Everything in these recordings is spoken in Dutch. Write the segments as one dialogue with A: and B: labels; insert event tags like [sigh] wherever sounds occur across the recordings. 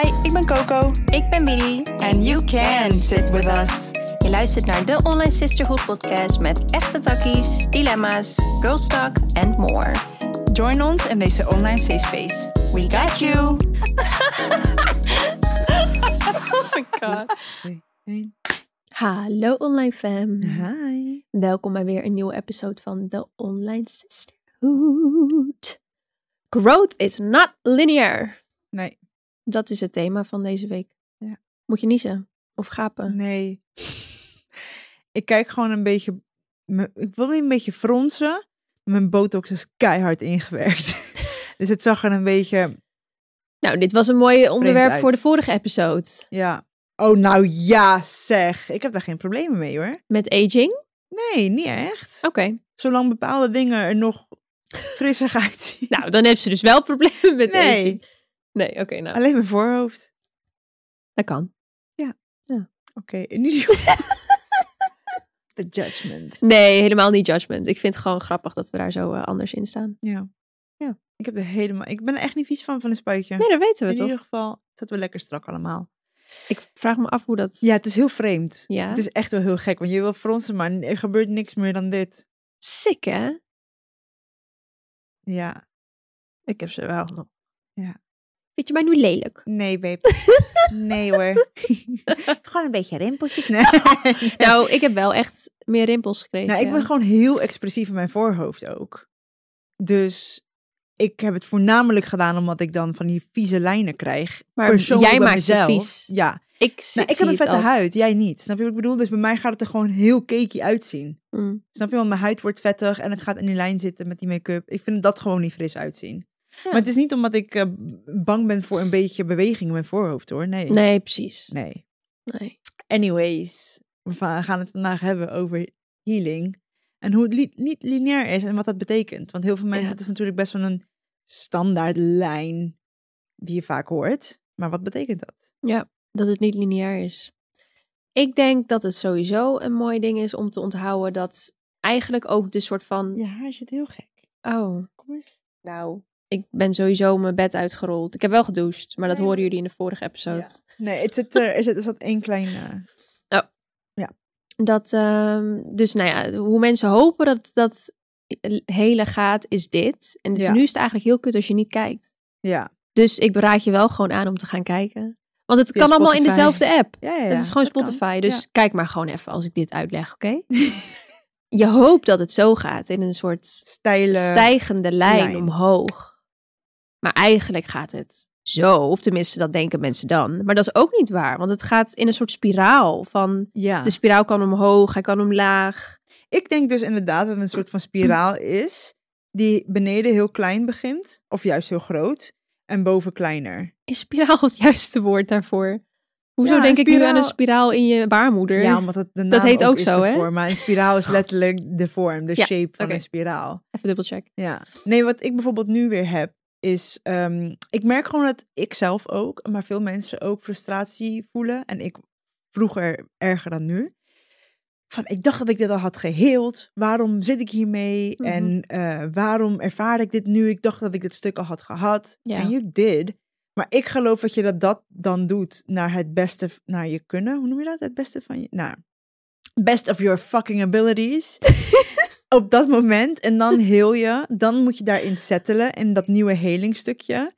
A: Hi, ik ben Coco.
B: Ik ben Billy.
A: And you can sit with us.
B: Je luistert naar de Online Sisterhood podcast met echte takkies, dilemma's, girl talk and more.
A: Join ons in deze online safe space. We got you.
B: oh my god. Hallo online fam.
A: Hi.
B: Welkom bij weer een nieuwe episode van de Online Sisterhood. Growth is not linear.
A: Nee.
B: Dat is het thema van deze week.
A: Ja.
B: Moet je niezen of gapen?
A: Nee. Ik kijk gewoon een beetje... Ik wil niet een beetje fronsen. Mijn botox is keihard ingewerkt. [laughs] Dus het zag er een beetje...
B: Nou, dit was een mooi onderwerp voor de vorige episode.
A: Ja. Oh, nou ja, zeg. Ik heb daar geen problemen mee hoor.
B: Met aging.
A: Nee, niet echt.
B: Oké.
A: Zolang bepaalde dingen er nog frisser [laughs] uitzien.
B: Nou, dan heeft ze dus wel problemen met
A: nee,
B: aging. Nee, oké, nou.
A: alleen mijn voorhoofd.
B: Dat kan.
A: Oké, in ieder geval. [laughs] The judgment.
B: Nee, helemaal niet judgment. Ik vind het gewoon grappig dat we daar zo eh, anders in staan.
A: Ja.
B: Ja.
A: Ik heb er helemaal... Ik ben er echt niet vies van, van een spuitje.
B: Nee, dat weten we
A: in
B: toch?
A: ieder geval zitten we lekker strak allemaal.
B: Ik vraag me af hoe dat...
A: Ja, het is heel vreemd.
B: Ja.
A: Het is echt wel heel gek, want je wil fronsen, maar er gebeurt niks meer dan dit.
B: Sick, hè?
A: Ja.
B: Ik heb ze wel nog.
A: Ja.
B: Vind je mij nu lelijk?
A: Nee, babe. [laughs] nee hoor. [laughs] gewoon een beetje rimpeltjes. Nee. [laughs]
B: Nou, ik heb wel echt meer rimpels gekregen.
A: Nou, ik
B: ja.
A: ben gewoon heel expressief in mijn voorhoofd ook. Dus ik heb het voornamelijk gedaan omdat ik dan van die vieze lijnen krijg.
B: Maar
A: Persoonlijk
B: jij maakt ze
A: mezelf.
B: vies.
A: Ja,
B: Ik,
A: nou, ik heb een vette
B: als-
A: huid, jij niet. Snap je wat ik bedoel? Dus bij mij gaat het er gewoon heel cakey uitzien.
B: Mm.
A: Snap je? Want mijn huid wordt vettig en het gaat in die lijn zitten met die make-up. Ik vind dat gewoon niet fris uitzien.
B: Ja.
A: Maar het is niet omdat ik eh, bang ben voor een beetje beweging in mijn voorhoofd hoor. Nee.
B: Nee, precies.
A: Nee.
B: Nee.
A: Anyways, we gaan het vandaag hebben over healing. En hoe het li- niet lineair is en wat dat betekent. Want heel veel mensen,
B: Ja.
A: het is natuurlijk best wel een standaard lijn die je vaak hoort. Maar wat betekent dat?
B: Ja, dat het niet lineair is. Ik denk dat het sowieso een mooi ding is om te onthouden dat eigenlijk ook de soort van...
A: Je haar zit heel gek.
B: Oh,
A: Kom eens.
B: nou, ik ben sowieso mijn bed uitgerold. Ik heb wel gedoucht, maar dat
A: Nee,
B: hoorden jullie in de vorige episode.
A: Ja. Nee, het zit er, er, zit, er zat één klein... eh,
B: Dat, ehm, dus nou ja, hoe mensen hopen dat dat hele gaat, is dit. En dus
A: Ja.
B: nu is het eigenlijk heel kut als je niet kijkt.
A: ja.
B: Dus ik beraad je wel gewoon aan om te gaan kijken. Want het
A: Via
B: kan allemaal in dezelfde app.
A: Ja, ja,
B: Het is gewoon
A: dat kan.
B: Spotify. Dus
A: Ja.
B: kijk maar gewoon even als ik dit uitleg, oké? [laughs] je hoopt dat het zo gaat in een soort
A: Stijle...
B: stijgende lijn,
A: lijn.
B: omhoog. Maar eigenlijk gaat het zo. Of tenminste, dat denken mensen dan. Maar dat is ook niet waar. Want het gaat in een soort spiraal. Van
A: Ja.
B: de spiraal kan omhoog, hij kan omlaag.
A: Ik denk dus inderdaad dat het een soort van spiraal is. Die beneden heel klein begint. Of juist heel groot. En boven kleiner.
B: Is spiraal het juiste woord daarvoor? Hoezo
A: Ja,
B: denk ik nu aan een
A: spiraal-
B: in je baarmoeder?
A: Ja, omdat het de naam
B: Dat heet ook
A: is
B: zo, hè?
A: Maar een spiraal is [laughs] letterlijk de vorm, de
B: Ja,
A: shape van een spiraal.
B: Even dubbelcheck.
A: Ja. Nee, wat ik bijvoorbeeld nu weer heb, is... ehm, ik merk gewoon dat ik zelf ook, maar veel mensen ook frustratie voelen. En ik vroeger erger dan nu. Van, ik dacht dat ik dit al had geheeld. Waarom zit ik hiermee?
B: Mhm.
A: En eh, waarom ervaar ik dit nu? Ik dacht dat ik dit stuk al had gehad. En you did. Maar ik geloof dat je dat, dat dan doet naar het beste, naar je kunnen. Hoe noem je dat? Het beste van je, nou, best of your fucking abilities. Op dat moment. En dan [laughs] heel je. Dan moet je daarin settelen. In dat nieuwe helingstukje.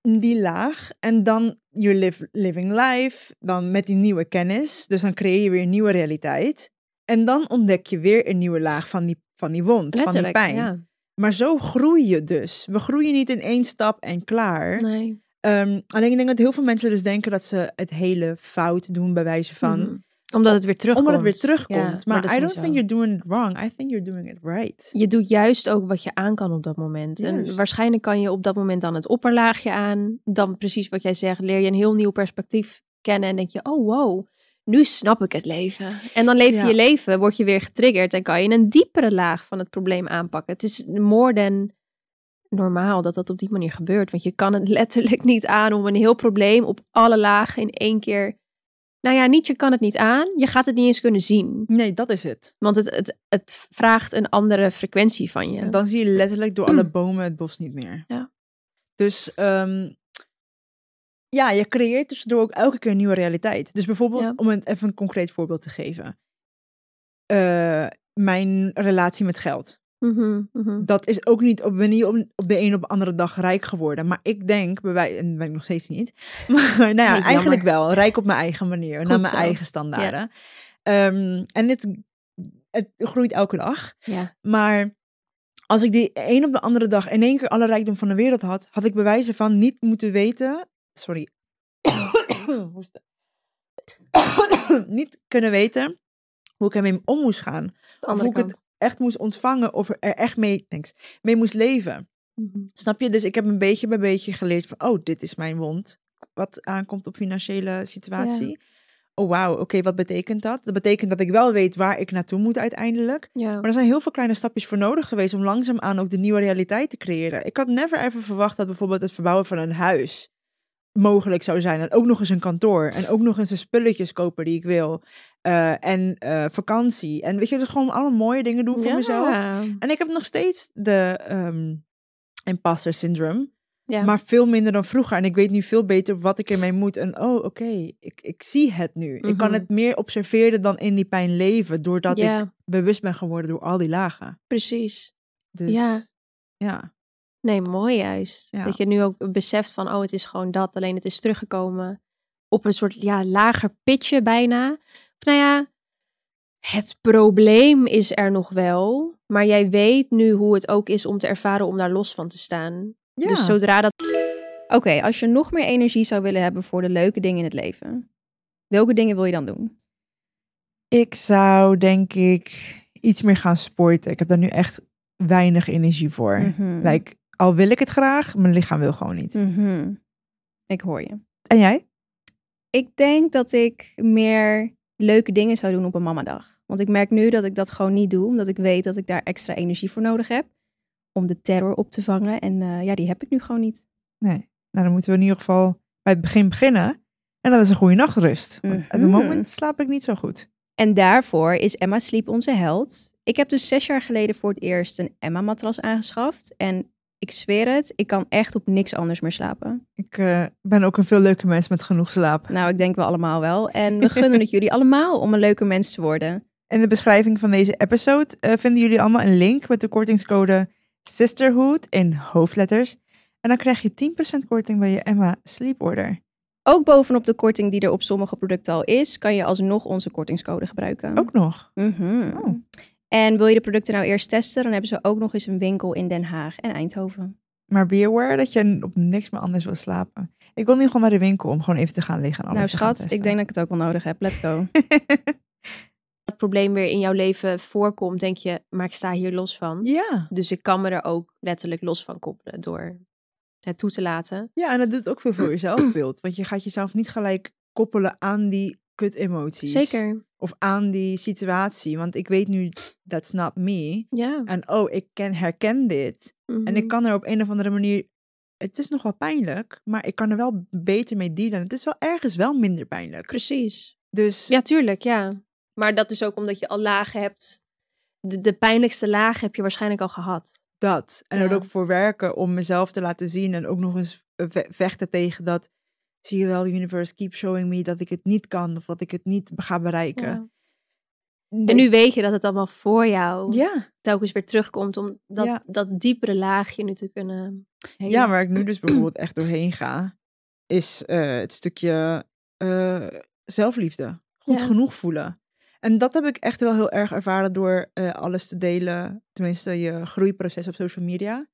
A: Die laag. En dan you live living life. Dan met die nieuwe kennis. Dus dan creëer je weer een nieuwe realiteit. En dan ontdek je weer een nieuwe laag van die, van die wond, van die pijn.
B: ja.
A: Maar zo groei je dus. We groeien niet in één stap en klaar.
B: Nee.
A: Ehm, alleen ik denk dat heel veel mensen dus denken dat ze het hele fout doen bij wijze van...
B: Mhm. Omdat het weer terugkomt.
A: Omdat het weer terugkomt. Maar I don't think you're doing it wrong. I think you're doing it right.
B: Je doet juist ook wat je aan kan op dat moment.
A: Juist.
B: En waarschijnlijk kan je op dat moment dan het opperlaagje aan. Dan precies wat jij zegt, leer je een heel nieuw perspectief kennen. En denk je, oh wow, nu snap ik het leven. En dan leef je
A: Ja.
B: je leven, word je weer getriggerd. En kan je een diepere laag van het probleem aanpakken. Het is more than normaal dat dat op die manier gebeurt. Want je kan het [laughs] letterlijk niet aan om een heel probleem op alle lagen in één keer... Nou ja, niet je kan het niet aan, je gaat het niet eens kunnen zien.
A: Nee, dat is het.
B: Want het, het, het vraagt een andere frequentie van je.
A: En dan zie je letterlijk door [clears throat] alle bomen het bos niet meer.
B: Ja.
A: Dus ehm, ja, je creëert tussendoor ook elke keer een nieuwe realiteit. Dus bijvoorbeeld,
B: Ja.
A: om het even een concreet voorbeeld te geven. Eh, mijn relatie met geld.
B: Mhm, mhm.
A: Dat is ook niet op, niet op, op de een op de andere dag rijk geworden. Maar ik denk, bij wij, en dat ben ik nog steeds niet. [laughs] Maar nou ja,
B: Niet
A: eigenlijk
B: jammer.
A: wel. Rijk op mijn eigen manier. naar mijn
B: zo.
A: eigen standaarden. Ehm, en het, het groeit elke dag.
B: Ja.
A: Maar als ik die een op de andere dag in één keer alle rijkdom van de wereld had, had ik bewijzen van niet moeten weten. Sorry. [coughs] [coughs] Niet kunnen weten hoe ik ermee om moest gaan. Of hoe ik het echt moest ontvangen of er echt mee, thanks, mee moest leven.
B: Mhm.
A: Snap je? Dus ik heb een beetje bij beetje geleerd van, oh, dit is mijn wond. Wat aankomt op financiële situatie. Oh, wauw, oké, wat betekent dat? Dat betekent dat ik wel weet waar ik naartoe moet uiteindelijk.
B: Ja.
A: Maar er zijn heel veel kleine stapjes voor nodig geweest om langzaamaan ook de nieuwe realiteit te creëren. Ik had never ever verwacht dat bijvoorbeeld het verbouwen van een huis mogelijk zou zijn. En ook nog eens een kantoor. En ook nog eens de spulletjes kopen die ik wil. Eh, en eh, vakantie. En weet je, dus gewoon alle mooie dingen doen voor
B: ja.
A: mezelf. En ik heb nog steeds de ehm imposter syndrome.
B: Ja.
A: Maar veel minder dan vroeger. En ik weet nu veel beter wat ik ermee moet. En oh, oké, ik, ik zie het nu. Ik kan
B: Mhm.
A: het meer observeren dan in die pijn leven. Doordat ik bewust ben geworden door al die lagen.
B: precies.
A: Dus
B: Ja.
A: ja.
B: Nee, mooi juist.
A: Ja.
B: Dat je nu ook beseft van, oh, het is gewoon dat. Alleen het is teruggekomen op een soort, ja, lager pitje bijna. Nou ja, het probleem is er nog wel. Maar jij weet nu hoe het ook is om te ervaren om daar los van te staan.
A: ja.
B: Dus zodra dat...
C: Oké, als je nog meer energie zou willen hebben voor de leuke dingen in het leven, welke dingen wil je dan doen?
A: Ik zou denk ik iets meer gaan sporten. Ik heb daar nu echt weinig energie voor.
C: Mhm.
A: Like, al wil ik het graag, mijn lichaam wil gewoon niet.
C: Mhm. Ik hoor je.
A: En jij?
C: Ik denk dat ik meer leuke dingen zou doen op een mamadag. Want ik merk nu dat ik dat gewoon niet doe, omdat ik weet dat ik daar extra energie voor nodig heb. Om de terror op te vangen. En eh, ja, die heb ik nu gewoon niet.
A: Nee. Nou, dan moeten we in ieder geval bij het begin beginnen. En dat is een goede nachtrust. Op het
C: Mhm.
A: moment slaap ik niet zo goed.
C: En daarvoor is Emma Sleep onze held. Ik heb dus zes jaar geleden voor het eerst een Emma-matras aangeschaft. En ik zweer het, ik kan echt op niks anders meer slapen.
A: Ik eh, ben ook een veel leuke mens met genoeg slaap.
C: Nou, ik denk we allemaal wel. En we gunnen het jullie allemaal om een leuke mens te worden.
A: In de beschrijving van deze episode eh, vinden jullie allemaal een link met de kortingscode Sisterhood in hoofdletters. En dan krijg je 10% korting bij je Emma Sleep Order.
C: Ook bovenop de korting die er op sommige producten al is, kan je alsnog onze kortingscode gebruiken.
A: Ook nog.
C: Mhm.
A: Oh.
C: En wil je de producten nou eerst testen, dan hebben ze ook nog eens een winkel in Den Haag en Eindhoven.
A: Maar be aware dat je op niks meer anders wil slapen. Ik wil nu gewoon naar de winkel om gewoon even te gaan liggen en alles
C: nou
A: te gaan
C: schat, ik denk dat ik het ook wel nodig heb. Let's go. [laughs]
B: het probleem weer in jouw leven voorkomt, denk je, maar ik sta hier los van.
A: ja.
B: Dus ik kan me er ook letterlijk los van koppelen door het toe te laten.
A: ja, en dat doet ook veel voor je [clears throat] zelfbeeld. Want je gaat jezelf niet gelijk koppelen aan die kut emoties.
B: Zeker.
A: Of aan die situatie. Want ik weet nu, that's not me.
B: Ja.
A: En oh, ik ken, herken dit. En
B: Mhm.
A: ik kan er op een of andere manier. Het is nog wel pijnlijk, maar ik kan er wel beter mee dealen. Het is wel ergens wel minder pijnlijk.
B: Precies.
A: Dus
B: Ja, tuurlijk, ja. Maar dat is ook omdat je al lagen hebt. De, de pijnlijkste lagen heb je waarschijnlijk al gehad.
A: dat. En er
B: Ja.
A: ook voor werken om mezelf te laten zien. En ook nog eens ve- vechten tegen dat. Zie je wel, universe keep showing me dat ik het niet kan. Of dat ik het niet ga bereiken.
B: Ja. En nu weet je dat het allemaal voor jou
A: Ja,
B: telkens weer terugkomt om dat,
A: Ja.
B: dat diepere laagje nu te kunnen
A: ja, waar ik nu dus bijvoorbeeld echt doorheen ga. Is eh, het stukje eh, zelfliefde. Goed
B: Ja.
A: genoeg voelen. En dat heb ik echt wel heel erg ervaren door eh, alles te delen. Tenminste, je groeiproces op social media.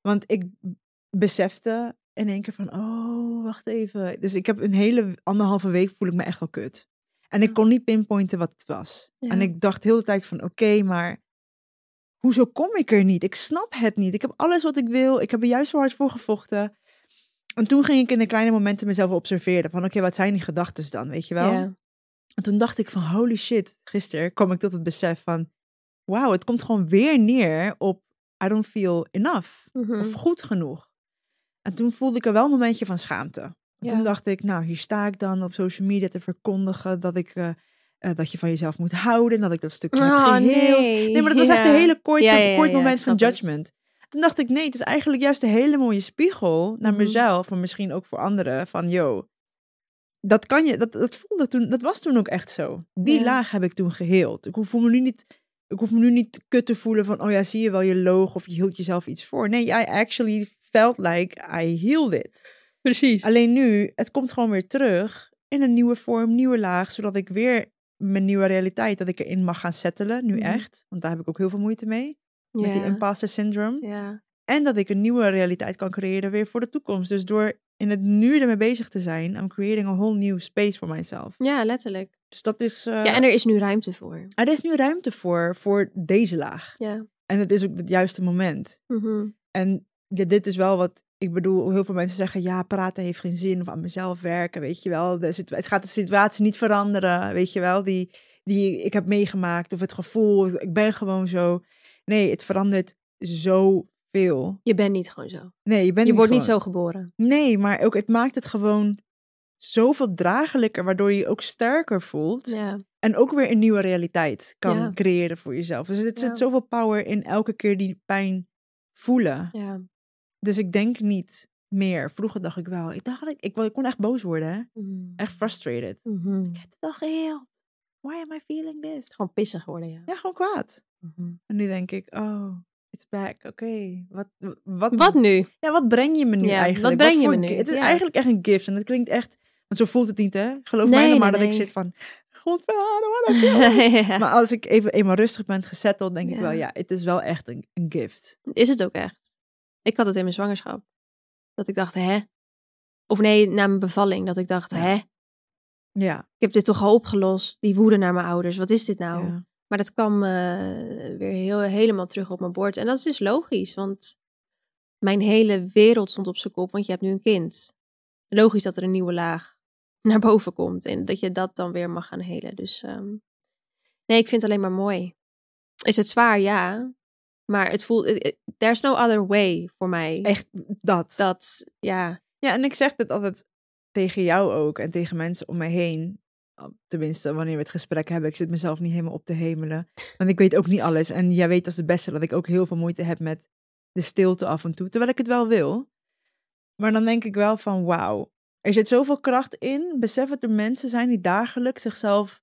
A: Want ik besefte in één keer van, oh, wacht even. Dus ik heb een hele anderhalve week voel ik me echt wel kut. En ik kon niet pinpointen wat het was.
B: Ja.
A: En ik dacht heel de tijd van, oké, maar hoezo kom ik er niet? Ik snap het niet. Ik heb alles wat ik wil. Ik heb er juist zo hard voor gevochten. En toen ging ik in de kleine momenten mezelf observeren. Van, oké, wat zijn die gedachten dan, weet je wel?
B: Ja.
A: En toen dacht ik van, holy shit, gisteren kwam ik tot het besef van, wauw, het komt gewoon weer neer op, I don't feel enough.
B: Mhm.
A: Of goed genoeg. En toen voelde ik er wel een momentje van schaamte. En
B: Ja.
A: toen dacht ik, nou, hier sta ik dan op social media te verkondigen dat ik... eh, eh, dat je van jezelf moet houden en dat ik dat stukje heb
B: Oh,
A: geheeld.
B: nee.
A: Nee, maar dat was echt een hele korte,
B: Ja,
A: kort moment van
B: het.
A: judgment. Toen dacht ik, nee, het is eigenlijk juist een hele mooie spiegel naar
B: Mhm.
A: mezelf, maar misschien ook voor anderen, van yo, dat kan je, dat, dat voelde toen, dat was toen ook echt zo. Die
B: Ja.
A: laag heb ik toen geheeld. Ik hoef me nu niet, ik hoef me nu niet kut te voelen van, oh ja, zie je wel, je loog of je hield jezelf iets voor. Nee, I actually felt like I healed it.
B: Precies.
A: Alleen nu, het komt gewoon weer terug in een nieuwe vorm, nieuwe laag, zodat ik weer mijn nieuwe realiteit, dat ik erin mag gaan settelen, nu
B: Mhm.
A: echt. Want daar heb ik ook heel veel moeite mee, met die imposter syndrome.
B: Ja.
A: En dat ik een nieuwe realiteit kan creëren weer voor de toekomst. Dus door in het nu ermee bezig te zijn, I'm creating a whole new space for myself.
B: ja, letterlijk.
A: Dus dat is. eh,
B: Ja, en er is nu ruimte voor.
A: er is nu ruimte voor, voor deze laag.
B: Ja.
A: En het is ook het juiste moment.
B: Mhm.
A: En ja, dit is wel wat. Ik bedoel, heel veel mensen zeggen: ja, praten heeft geen zin. Of aan mezelf werken. Weet je wel. De het gaat de situatie niet veranderen. Weet je wel. Die, die ik heb meegemaakt. Of het gevoel. Ik ben gewoon zo. Nee, het verandert zoveel.
B: Je bent niet gewoon zo.
A: Nee, je bent
B: je wordt
A: gewoon-
B: niet zo geboren.
A: Nee, maar ook het maakt het gewoon zoveel draaglijker, waardoor je je ook sterker voelt.
B: Ja.
A: En ook weer een nieuwe realiteit kan
B: Ja.
A: creëren voor jezelf. Dus er
B: Ja.
A: zit zoveel power in elke keer die pijn voelen.
B: ja.
A: Dus ik denk niet meer. Vroeger dacht ik wel. Ik dacht, ik, ik, ik kon echt boos worden. Hè?
B: Mhm.
A: Echt frustrated.
B: Mhm.
A: Ik heb het al geheeld. Why am I feeling this?
B: Gewoon pissig worden, ja.
A: Ja, gewoon kwaad.
B: Mhm.
A: En nu denk ik, oh, it's back. Oké, wat, wat,
B: Wat nu?
A: Ja, wat breng je me nu
B: Ja,
A: eigenlijk?
B: wat breng je me nu?
A: Het is
B: Ja.
A: eigenlijk echt een gift. En het klinkt echt... Want zo voelt het niet, hè? Geloof mij nou maar
B: nee,
A: dat ik zit van... Godverdomme, wat. [laughs]
B: Ja.
A: Maar als ik even eenmaal rustig ben gezetteld, denk ik wel... Ja, het is wel echt een, een gift.
B: Is het ook echt? Ik had het in mijn zwangerschap. Dat ik dacht, hè? Of nee, na mijn bevalling. Dat ik dacht,
A: Ja.
B: hè?
A: Ja.
B: Ik heb dit toch al opgelost. Die woede naar mijn ouders. Wat is dit nou?
A: ja.
B: Maar dat kwam eh, weer heel, helemaal terug op mijn bord. En dat is dus logisch, want mijn hele wereld stond op zijn kop, want je hebt nu een kind. Logisch dat er een nieuwe laag [laughs] naar boven komt en dat je dat dan weer mag gaan helen. Dus ehm, nee, ik vind het alleen maar mooi. Is het zwaar? Ja. Maar het voelt, eh, eh, there's no other way voor mij.
A: Echt dat.
B: Dat, ja,
A: Ja, en ik zeg dit altijd tegen jou ook en tegen mensen om mij heen. Tenminste, wanneer we het gesprek hebben. Ik zit mezelf niet helemaal op te hemelen. Want ik weet ook niet alles. En jij weet als de beste dat ik ook heel veel moeite heb met de stilte af en toe. Terwijl ik het wel wil. Maar dan denk ik wel van wauw. Er zit zoveel kracht in. Besef dat er mensen zijn die dagelijks zichzelf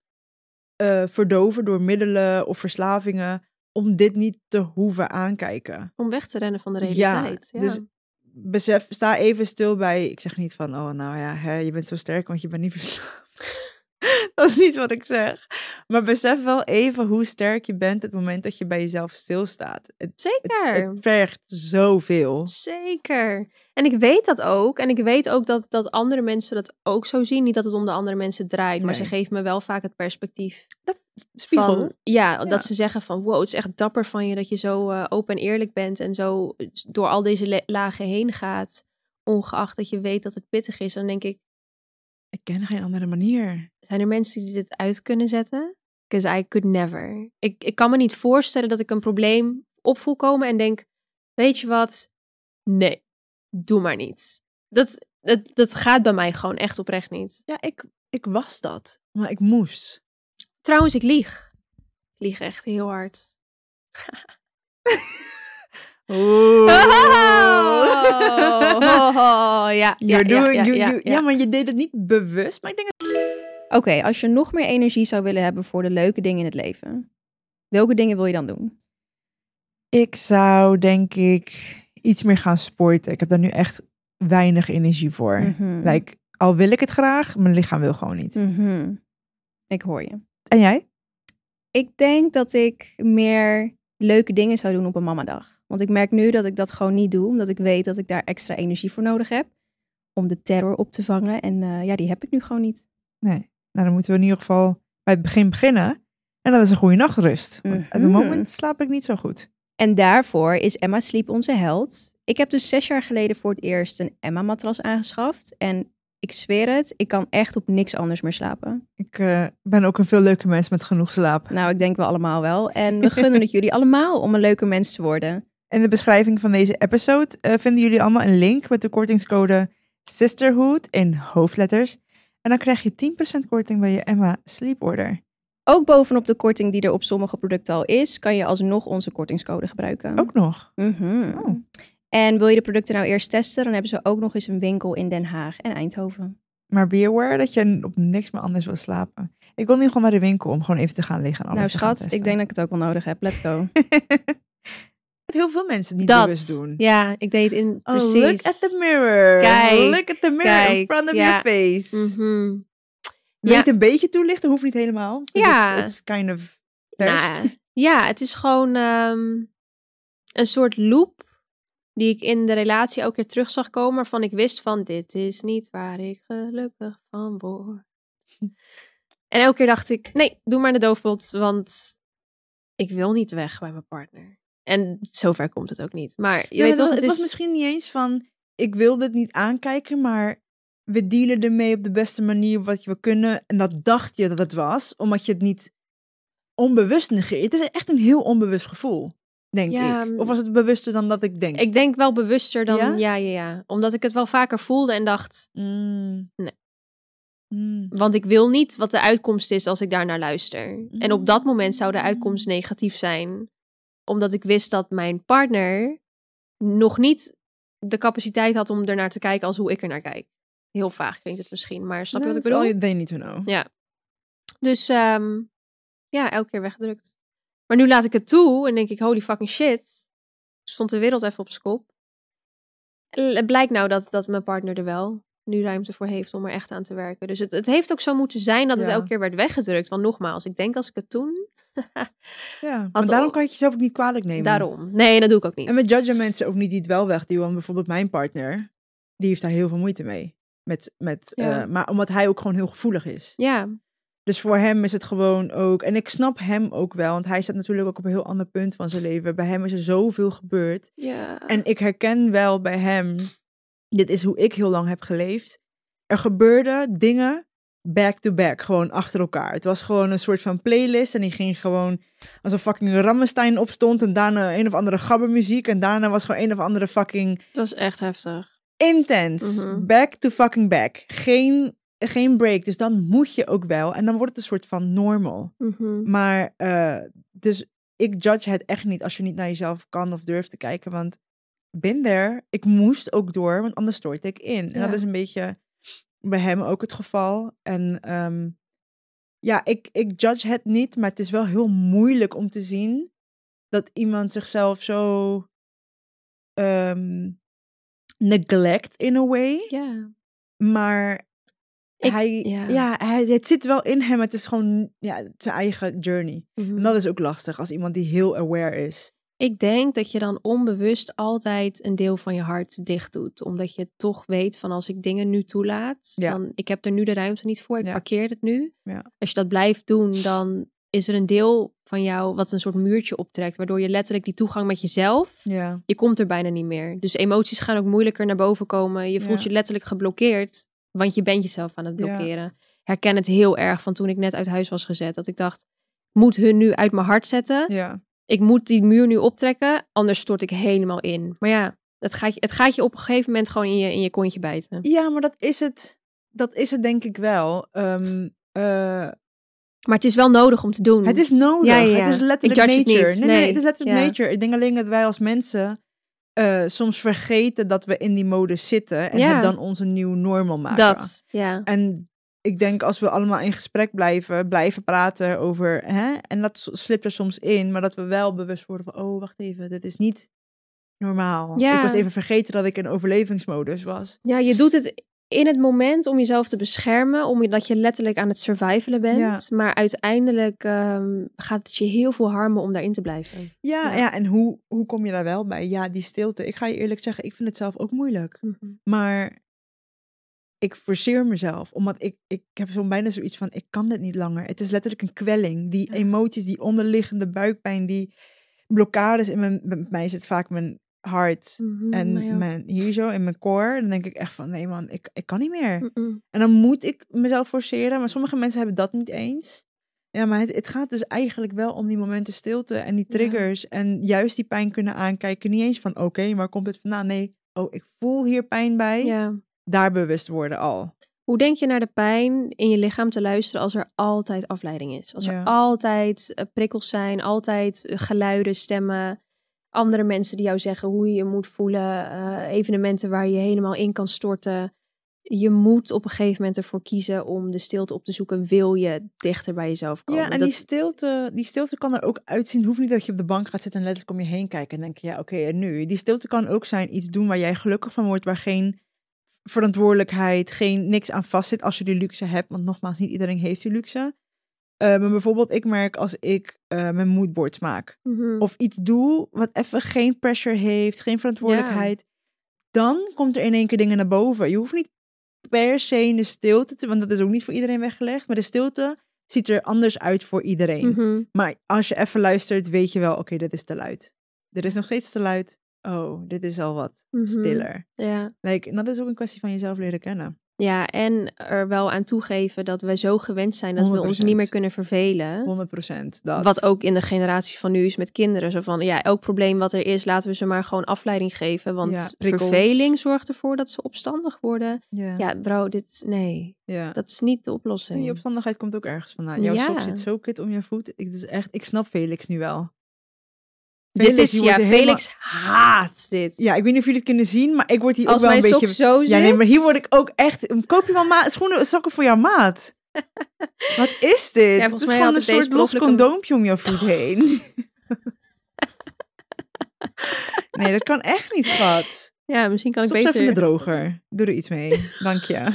A: eh, verdoven door middelen of verslavingen. Om dit niet te hoeven aankijken.
B: om weg te rennen van de realiteit. Ja,
A: dus besef, sta even stil bij. Ik zeg niet van, oh, nou ja, hè, je bent zo sterk, want je bent niet [laughs] verslaafd. dat is niet wat ik zeg. Maar besef wel even hoe sterk je bent het moment dat je bij jezelf stilstaat. Het,
B: Zeker.
A: het vergt zoveel.
B: Zeker. En ik weet dat ook. En ik weet ook dat, dat andere mensen dat ook zo zien. Niet dat het om de andere mensen draait. Maar ze geven me wel vaak het perspectief
A: Spiegel.
B: van... Ja,
A: Ja.
B: dat ze zeggen van... Wow, het is echt dapper van je dat je zo eh, open en eerlijk bent. En zo door al deze lagen heen gaat. Ongeacht dat je weet dat het pittig is. Dan denk ik,
A: ik ken geen andere manier.
B: zijn er mensen die dit uit kunnen zetten? Because I could never. Ik, ik kan me niet voorstellen dat ik een probleem op voel komen en denk, weet je wat? Nee, doe maar niet. Dat, dat, dat gaat bij mij gewoon echt oprecht niet.
A: Ja, ik, ik was dat. Maar ik moest.
B: Trouwens, ik lieg. Ik lieg echt heel hard. [laughs] Oh, [laughs] ja, ja,
A: you-
B: ja. ja,
A: maar je deed het niet bewust. Maar ik denk
C: Oké, als je nog meer energie zou willen hebben voor de leuke dingen in het leven, welke dingen wil je dan doen?
A: Ik zou denk ik iets meer gaan sporten. Ik heb daar nu echt weinig energie voor.
C: Mhm.
A: Like, al wil ik het graag, mijn lichaam wil gewoon niet.
C: Mhm. Ik hoor je.
A: En jij?
C: Ik denk dat ik meer leuke dingen zou doen op een mamadag. Want ik merk nu dat ik dat gewoon niet doe, omdat ik weet dat ik daar extra energie voor nodig heb om de terror op te vangen. En eh, ja, die heb ik nu gewoon niet.
A: Nee. Nou, dan moeten we in ieder geval bij het begin beginnen. En dat is een goede nachtrust. Op het
C: Mhm.
A: moment slaap ik niet zo goed.
C: En daarvoor is Emma Sleep onze held. Ik heb dus zes jaar geleden voor het eerst een Emma-matras aangeschaft. En ik zweer het, ik kan echt op niks anders meer slapen.
A: Ik eh, ben ook een veel leuke mens met genoeg slaap.
C: Nou, ik denk wel allemaal wel. En we gunnen het [laughs] jullie allemaal om een leuke mens te worden.
A: In de beschrijving van deze episode eh, vinden jullie allemaal een link met de kortingscode Sisterhood in hoofdletters. En dan krijg je 10% korting bij je Emma Sleep Order.
C: Ook bovenop de korting die er op sommige producten al is, kan je alsnog onze kortingscode gebruiken.
A: Ook nog.
C: Mhm.
A: Oh.
C: En wil je de producten nou eerst testen, dan hebben ze ook nog eens een winkel in Den Haag en Eindhoven.
A: Maar be aware dat je op niks meer anders wil slapen. Ik wil nu gewoon naar de winkel om gewoon even te gaan liggen en alles
C: Nou
A: te gaan
C: schat, ik denk dat ik het ook wel nodig heb. Let's go. [laughs]
A: heel veel mensen het niet
B: Dat.
A: bewust doen.
B: Ja, ik deed in
A: Oh,
B: precies.
A: look at the mirror.
B: Kijk,
A: look at the mirror in front of
B: ja.
A: your face.
B: Mhm.
A: Wil je
B: Ja.
A: het een beetje toelichten? Hoeft niet helemaal.
B: Ja.
A: It's, it's kind of.
B: Nou, ja, het is gewoon ehm, een soort loop die ik in de relatie elke keer terug zag komen, waarvan ik wist van dit is niet waar ik gelukkig van word. [laughs] En elke keer dacht ik, nee, doe maar de doofpot, want ik wil niet weg bij mijn partner. En zover komt het ook niet. Maar je
A: Ja,
B: weet
A: maar
B: toch,
A: het
B: het
A: was
B: is...
A: misschien niet eens van, ik wil dit niet aankijken, maar we dealen ermee op de beste manier wat we kunnen. En dat dacht je dat het was, omdat je het niet onbewust negeert. Het is echt een heel onbewust gevoel, denk
B: Ja,
A: ik. Of was het bewuster dan dat ik denk?
B: Ik denk wel bewuster dan,
A: Ja?
B: ja? ja, ja, Omdat ik het wel vaker voelde en dacht,
A: Mm.
B: Nee.
A: Mm.
B: Want ik wil niet wat de uitkomst is als ik daar naar luister. En op dat moment zou de uitkomst
A: Mm.
B: negatief zijn. Omdat ik wist dat mijn partner nog niet de capaciteit had om ernaar te kijken als hoe ik er naar kijk. Heel vaag klinkt het misschien, maar snap je wat ik
A: all
B: bedoel?
A: you- they need to know.
B: Ja. Dus ehm, ja, elke keer weggedrukt. Maar nu laat ik het toe en denk ik, holy fucking shit. Stond de wereld even op zijn kop. Het blijkt nou dat, dat mijn partner er wel nu ruimte voor heeft om er echt aan te werken. Dus het, het heeft ook zo moeten zijn dat het
A: Ja.
B: elke keer werd weggedrukt. Want nogmaals, ik denk als ik het toen... [laughs]
A: Ja, maar daarom kan je het jezelf ook niet kwalijk nemen.
B: Daarom. Nee, dat doe ik ook niet.
A: En we judgen mensen ook niet die het wel wegduwen. Want bijvoorbeeld mijn partner, die heeft daar heel veel moeite mee. Met, met,
B: Ja.
A: eh, maar omdat hij ook gewoon heel gevoelig is.
B: Ja,
A: Dus voor hem is het gewoon ook... En ik snap hem ook wel, want hij staat natuurlijk ook op een heel ander punt van zijn leven. Bij hem is er zoveel gebeurd.
B: ja.
A: En ik herken wel bij hem, dit is hoe ik heel lang heb geleefd. Er gebeurden dingen back to back, gewoon achter elkaar. Het was gewoon een soort van playlist en die ging gewoon als een fucking Rammenstein opstond en daarna een of andere gabbermuziek en daarna was gewoon een of andere fucking
B: het was echt heftig.
A: intens.
B: Mhm.
A: Back to fucking back. Geen, geen break. Dus dan moet je ook wel. En dan wordt het een soort van normal.
B: Mhm.
A: Maar, eh, dus ik judge het echt niet als je niet naar jezelf kan of durft te kijken. Want bin there. Ik moest ook door, want anders stoort ik in. En dat is een beetje bij hem ook het geval. En ehm, ja, ik, ik judge het niet, maar het is wel heel moeilijk om te zien dat iemand zichzelf zo ehm, neglect in a way.
B: Ja.
A: Maar
B: Ik-
A: hij,
B: ja.
A: ja. hij, het zit wel in hem. Het is gewoon ja, zijn eigen journey.
B: Mhm.
A: En dat is ook lastig als iemand die heel aware is.
B: Ik denk dat je dan onbewust altijd een deel van je hart dicht doet. Omdat je toch weet van als ik dingen nu toelaat,
A: Ja.
B: dan ik heb er nu de ruimte niet voor. Ik
A: Ja.
B: parkeer het nu.
A: Ja.
B: Als je dat blijft doen, dan is er een deel van jou wat een soort muurtje optrekt. Waardoor je letterlijk die toegang met jezelf,
A: Ja.
B: je komt er bijna niet meer. Dus emoties gaan ook moeilijker naar boven komen. Je voelt
A: Ja.
B: je letterlijk geblokkeerd, want je bent jezelf aan het
A: Ja.
B: blokkeren. Herken het heel erg van toen ik net uit huis was gezet. Dat ik dacht, ik moet hun nu uit mijn hart zetten
A: Ja.
B: ik moet die muur nu optrekken, anders stort ik helemaal in. Maar ja, het gaat, je- het gaat je op een gegeven moment gewoon in je, in je kontje bijten.
A: ja, maar dat is het. Dat is het denk ik wel. Ehm, eh,
B: Maar het is wel nodig om te doen.
A: het is nodig.
B: Ja, ja, ja.
A: Het is letterlijk
B: het
A: nature.
B: niet.
A: Nee, nee,
B: Nee.
A: het is letterlijk nature. Ik denk alleen dat wij als mensen eh, soms vergeten dat we in die modus zitten. En
B: Ja.
A: het dan onze nieuw normal maken.
B: dat. Ja.
A: En ik denk als we allemaal in gesprek blijven, blijven praten over, hè, en dat slipt er soms in, maar dat we wel bewust worden van, oh, wacht even, dit is niet normaal.
B: Ja.
A: Ik was even vergeten dat ik in overlevingsmodus was.
B: ja, je doet het in het moment om jezelf te beschermen, omdat je letterlijk aan het survivalen bent.
A: Ja.
B: Maar uiteindelijk ehm, gaat het je heel veel harmen om daarin te blijven.
A: Ja,
B: Ja.
A: ja. en hoe, hoe kom je daar wel bij? Ja, die stilte. Ik ga je eerlijk zeggen, ik vind het zelf ook moeilijk.
B: Mhm.
A: Maar ik forceer mezelf, omdat ik, ik heb zo bijna zoiets van, ik kan dit niet langer. Het is letterlijk een kwelling. Die emoties, die onderliggende buikpijn, die blokkades in mijn, bij mij zit vaak mijn hart.
B: Mhm,
A: En mijn, hier zo in mijn core, dan denk ik echt van nee man, ik, ik kan niet meer. En dan moet ik mezelf forceren, maar sommige mensen hebben dat niet eens. Ja, maar het, het gaat dus eigenlijk wel om die momenten stilte en die
B: Ja.
A: triggers. En juist die pijn kunnen aankijken. Niet eens van oké, waar komt het vandaan? Nee, oh, ik voel hier pijn bij.
B: Ja.
A: Daar bewust worden al.
B: Hoe denk je naar de pijn in je lichaam te luisteren als er altijd afleiding is? Als er altijd eh, prikkels zijn, altijd eh, geluiden, stemmen, andere mensen die jou zeggen hoe je je moet voelen, eh, evenementen waar je helemaal in kan storten. je moet op een gegeven moment ervoor kiezen om de stilte op te zoeken. Wil je dichter bij jezelf komen?
A: Ja, en
B: Dat-
A: die, stilte, die stilte kan er ook uitzien. Hoeft niet dat je op de bank gaat zitten en letterlijk om je heen kijken. En denk je, ja, oké, en nu? Die stilte kan ook zijn iets doen waar jij gelukkig van wordt. Waar geen verantwoordelijkheid, geen niks aan vastzit als je die luxe hebt. Want nogmaals, niet iedereen heeft die luxe. Eh, maar bijvoorbeeld, ik merk als ik eh, mijn moodboards maak.
B: Mhm.
A: Of iets doe wat even geen pressure heeft, geen verantwoordelijkheid. Dan komt er in één keer dingen naar boven. Je hoeft niet per se in de stilte te, want dat is ook niet voor iedereen weggelegd. Maar de stilte ziet er anders uit voor iedereen.
B: Mhm.
A: Maar als je even luistert, weet je wel, oké, dit is te luid. Er is nog steeds te luid. Oh, dit is al wat
B: Mhm.
A: stiller.
B: Ja.
A: Like, en dat is ook een kwestie van jezelf leren kennen.
B: Ja, en er wel aan toegeven dat we zo gewend zijn dat we ons
A: 100%.
B: niet meer kunnen vervelen.
A: 100 procent. Dat.
B: Wat ook in de generatie van nu is met kinderen. Zo van, ja, elk probleem wat er is, laten we ze maar gewoon afleiding geven. Want
A: Ja,
B: verveling zorgt ervoor dat ze opstandig worden.
A: Ja.
B: Ja, bro, dit, nee,
A: ja.
B: dat is niet de
A: En
B: oplossing.
A: die opstandigheid komt ook ergens vandaan. Jouw
B: Ja.
A: sok zit zo kut om je voet. Ik, is echt, ik snap Felix nu wel.
B: Dit is, ja,
A: helemaal-
B: Felix haat dit.
A: Ja, ik weet niet of jullie het kunnen zien, maar ik word hier
B: Als
A: ook wel
B: mijn
A: een
B: sok
A: beetje...
B: zo zit.
A: Ja, nee, maar hier word ik ook echt... Koop je wel maat, schoenen, sokken voor jouw maat? [laughs] Wat is dit?
B: Ja,
A: het is
B: mij
A: gewoon een
B: ik
A: soort los condoompje om jouw voet heen. [laughs] nee, dat kan echt niet, schat.
B: Ja, misschien kan ik
A: Stop ze even in de
B: beter...
A: droger. Doe er iets mee. [laughs] Dank je.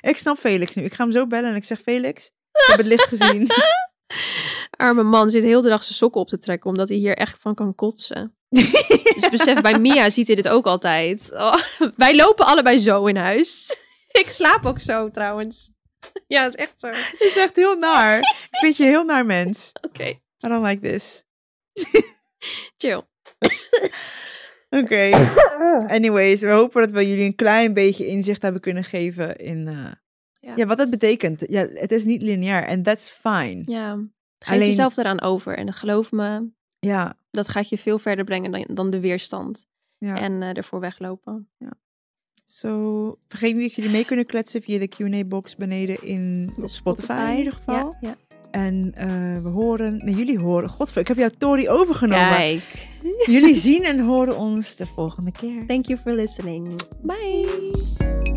A: ik snap Felix nu. Ik ga hem zo bellen en ik zeg... Felix, ik heb het licht gezien.
B: Arme man zit heel de dag zijn sokken op te trekken, omdat hij hier echt van kan kotsen. [laughs] Dus besef, bij Mia ziet hij dit ook altijd. Oh, [laughs] wij lopen allebei zo in huis. [laughs] ik slaap ook zo trouwens. Ja, dat is echt zo. Oké.
A: Het is echt heel naar. Ik vind je een heel naar mens. I don't like this.
B: chill.
A: Oké. [coughs] Anyways, we hopen dat we jullie een klein beetje inzicht hebben kunnen geven in eh,
B: Ja.
A: ja. wat het betekent. Ja, het is niet lineair en that's fine.
B: Ja, geef
A: Alleen-
B: jezelf eraan over. En geloof me,
A: Ja,
B: dat gaat je veel verder brengen dan, dan de weerstand.
A: ja.
B: En eh, ervoor weglopen.
A: Zo, vergeet niet dat jullie mee kunnen kletsen via de Q&A-box beneden in Spotify, in ieder geval.
B: Ja, ja.
A: En eh, we horen, nee, jullie horen, godver, ik heb jouw Tori overgenomen.
B: Kijk.
A: Jullie zien en horen ons de volgende keer.
B: Thank you for listening. Bye.